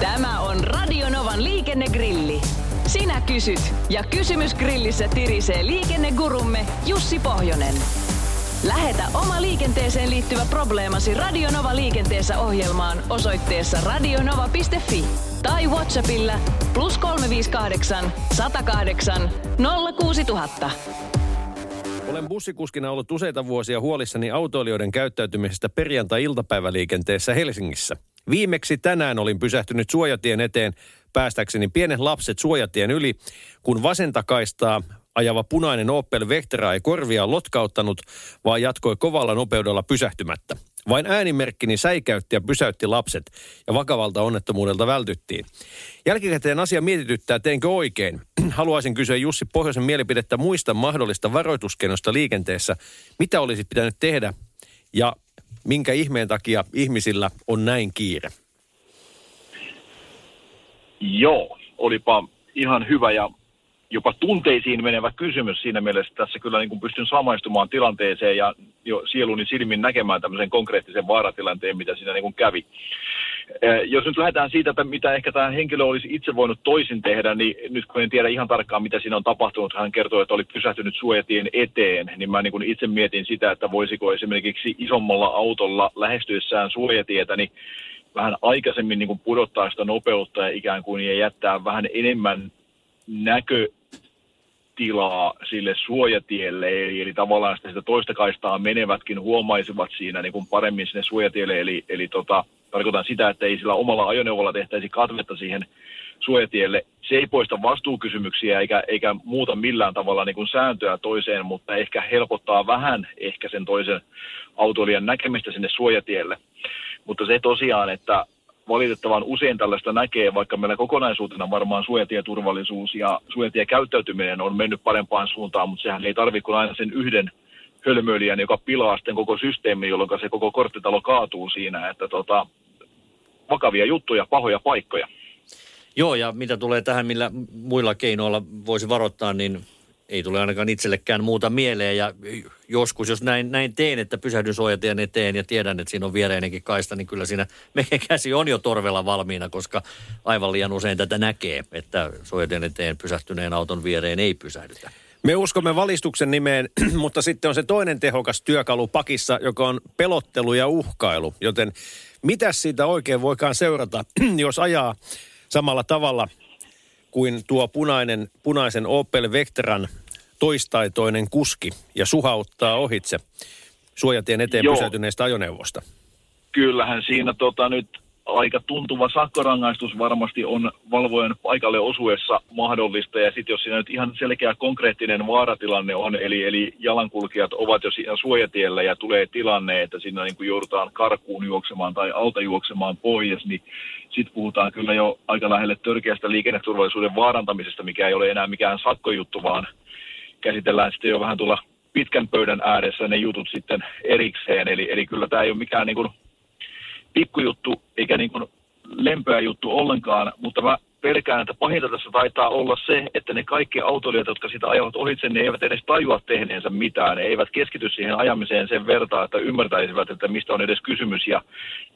Tämä on Radionovan liikennegrilli. Sinä kysyt ja kysymys grillissä tirisee liikennegurumme Jussi Pohjonen. Lähetä oma liikenteeseen liittyvä probleemasi Radionova liikenteessä ohjelmaan osoitteessa radionova.fi tai Whatsappilla plus 358 108 06000. Olen bussikuskina ollut useita vuosia huolissani autoilijoiden käyttäytymisestä perjantai-iltapäiväliikenteessä Helsingissä. Viimeksi tänään olin pysähtynyt suojatien eteen päästäkseni pienet lapset suojatien yli, kun vasentakaistaa ajava punainen Opel Vectra ei korvia lotkauttanut, vaan jatkoi kovalla nopeudella pysähtymättä. Vain äänimerkkini säikäytti ja pysäytti lapset, ja vakavalta onnettomuudelta vältyttiin. Jälkikäteen asia mietityttää, teinkö oikein. Haluaisin kysyä Jussi Pohjoisen mielipidettä muista mahdollista varoituskennosta liikenteessä. Mitä olisi pitänyt tehdä, ja minkä ihmeen takia ihmisillä on näin kiire? Joo, olipa ihan hyvä ja jopa tunteisiin menevä kysymys siinä mielessä. Tässä kyllä niin kuin pystyn samaistumaan tilanteeseen ja jo sieluni silmin näkemään tämmöisen konkreettisen vaaratilanteen, mitä siinä niin kuin kävi. Eh, jos nyt lähdetään siitä, että mitä ehkä tämä henkilö olisi itse voinut toisin tehdä, niin nyt kun en tiedä ihan tarkkaan, mitä siinä on tapahtunut, hän kertoi, että oli pysähtynyt suojatien eteen, niin mä niin kuin itse mietin sitä, että voisiko esimerkiksi isommalla autolla lähestyessään suojatietä, niin vähän aikaisemmin niin kuin pudottaa sitä nopeutta ja ikään kuin ja jättää vähän enemmän näkö, tilaa sille suojatielle, eli, eli tavallaan sitä, sitä toista kaistaa menevätkin huomaisivat siinä niin kuin paremmin sinne suojatielle, eli, eli tota, tarkoitan sitä, että ei sillä omalla ajoneuvolla tehtäisi katvetta siihen suojatielle. Se ei poista vastuukysymyksiä eikä, eikä muuta millään tavalla niin kuin sääntöä toiseen, mutta ehkä helpottaa vähän ehkä sen toisen autoilijan näkemistä sinne suojatielle. Mutta se tosiaan, että valitettavan usein tällaista näkee, vaikka meillä kokonaisuutena varmaan suojatieturvallisuus ja suojatiekäyttäytyminen on mennyt parempaan suuntaan, mutta sehän ei tarvitse kuin aina sen yhden hölmöilijän, joka pilaa sitten koko systeemi, jolloin se koko korttitalo kaatuu siinä, että tota, vakavia juttuja, pahoja paikkoja. Joo, ja mitä tulee tähän, millä muilla keinoilla voisi varoittaa, niin ei tule ainakaan itsellekään muuta mieleen. Ja joskus, jos näin, näin teen, että pysähdyn suojatien eteen ja tiedän, että siinä on viereinenkin kaista, niin kyllä siinä meidän käsi on jo torvella valmiina, koska aivan liian usein tätä näkee, että suojatien eteen pysähtyneen auton viereen ei pysähdytä. Me uskomme valistuksen nimeen, mutta sitten on se toinen tehokas työkalu pakissa, joka on pelottelu ja uhkailu. Joten mitä siitä oikein voikaan seurata, jos ajaa samalla tavalla kuin tuo punainen, punaisen Opel Vectran toistaitoinen kuski ja suhauttaa ohitse suojatien eteen Joo. pysäytyneestä ajoneuvosta. Kyllähän siinä tota, nyt aika tuntuva sakkorangaistus varmasti on valvojen paikalle osuessa mahdollista. Ja sitten jos siinä nyt ihan selkeä konkreettinen vaaratilanne on, eli, eli jalankulkijat ovat jo siinä suojatiellä ja tulee tilanne, että siinä niin kuin joudutaan karkuun juoksemaan tai alta juoksemaan pois, niin sitten puhutaan kyllä jo aika lähelle törkeästä liikenneturvallisuuden vaarantamisesta, mikä ei ole enää mikään sakkojuttu, vaan käsitellään sitten jo vähän tulla pitkän pöydän ääressä ne jutut sitten erikseen. Eli, eli kyllä tämä ei ole mikään niin kuin pikkujuttu eikä niin kuin lempeä juttu ollenkaan, mutta mä pelkään, että pahinta tässä taitaa olla se, että ne kaikki autoilijat, jotka sitä ajavat ohitse, ne eivät edes tajua tehneensä mitään. Ne eivät keskity siihen ajamiseen sen vertaa, että ymmärtäisivät, että mistä on edes kysymys ja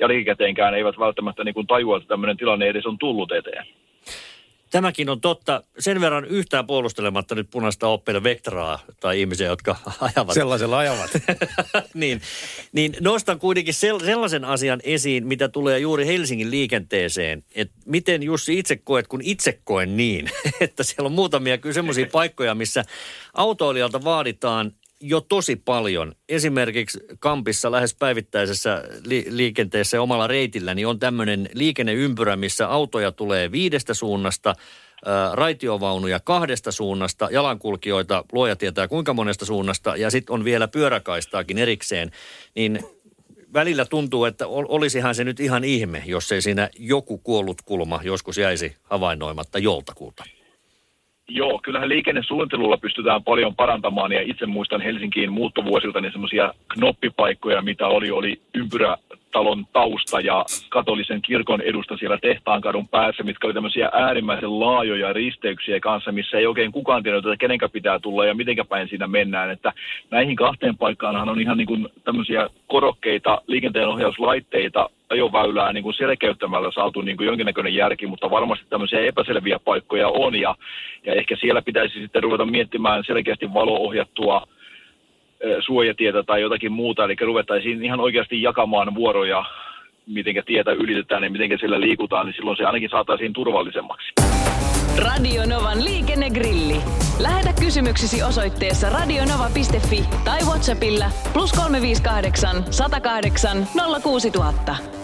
jälkikäteenkään eivät välttämättä niin kuin tajua, että tämmöinen tilanne edes on tullut eteen. Tämäkin on totta. Sen verran yhtään puolustelematta nyt punaista oppia Vectraa tai ihmisiä, jotka ajavat. Sellaisella ajavat. niin, niin nostan kuitenkin sellaisen asian esiin, mitä tulee juuri Helsingin liikenteeseen. Että miten Jussi itse koet, kun itse koen niin, että siellä on muutamia kyllä semmoisia paikkoja, missä autoilijalta vaaditaan jo tosi paljon. Esimerkiksi Kampissa lähes päivittäisessä li- liikenteessä omalla reitillä niin on tämmöinen liikenneympyrä, missä autoja tulee viidestä suunnasta, ää, raitiovaunuja kahdesta suunnasta, jalankulkijoita luoja tietää kuinka monesta suunnasta ja sitten on vielä pyöräkaistaakin erikseen. Niin välillä tuntuu, että ol, olisihan se nyt ihan ihme, jos ei siinä joku kuollut kulma joskus jäisi havainnoimatta joltakulta. Joo, kyllähän liikennesuunnittelulla pystytään paljon parantamaan ja itse muistan Helsinkiin muuttovuosilta niin semmoisia knoppipaikkoja, mitä oli, oli ympyrätalon tausta ja katolisen kirkon edusta siellä Tehtaankadun päässä, mitkä oli tämmöisiä äärimmäisen laajoja risteyksiä kanssa, missä ei oikein kukaan tiedä, että kenenkä pitää tulla ja mitenkä päin siinä mennään. Että näihin kahteen paikkaanhan on ihan niin kuin tämmöisiä korokkeita, liikenteenohjauslaitteita, ajoväylää niin kuin selkeyttämällä saatu niin kuin jonkinnäköinen järki, mutta varmasti tämmöisiä epäselviä paikkoja on ja, ja ehkä siellä pitäisi sitten ruveta miettimään selkeästi valoohjattua suojatietä tai jotakin muuta, eli ruvettaisiin ihan oikeasti jakamaan vuoroja, miten tietä ylitetään ja miten siellä liikutaan, niin silloin se ainakin saataisiin turvallisemmaksi. Radio Novan liikennegrilli. Lähetä kysymyksesi osoitteessa radionova.fi tai Whatsappilla plus 358 108 06000.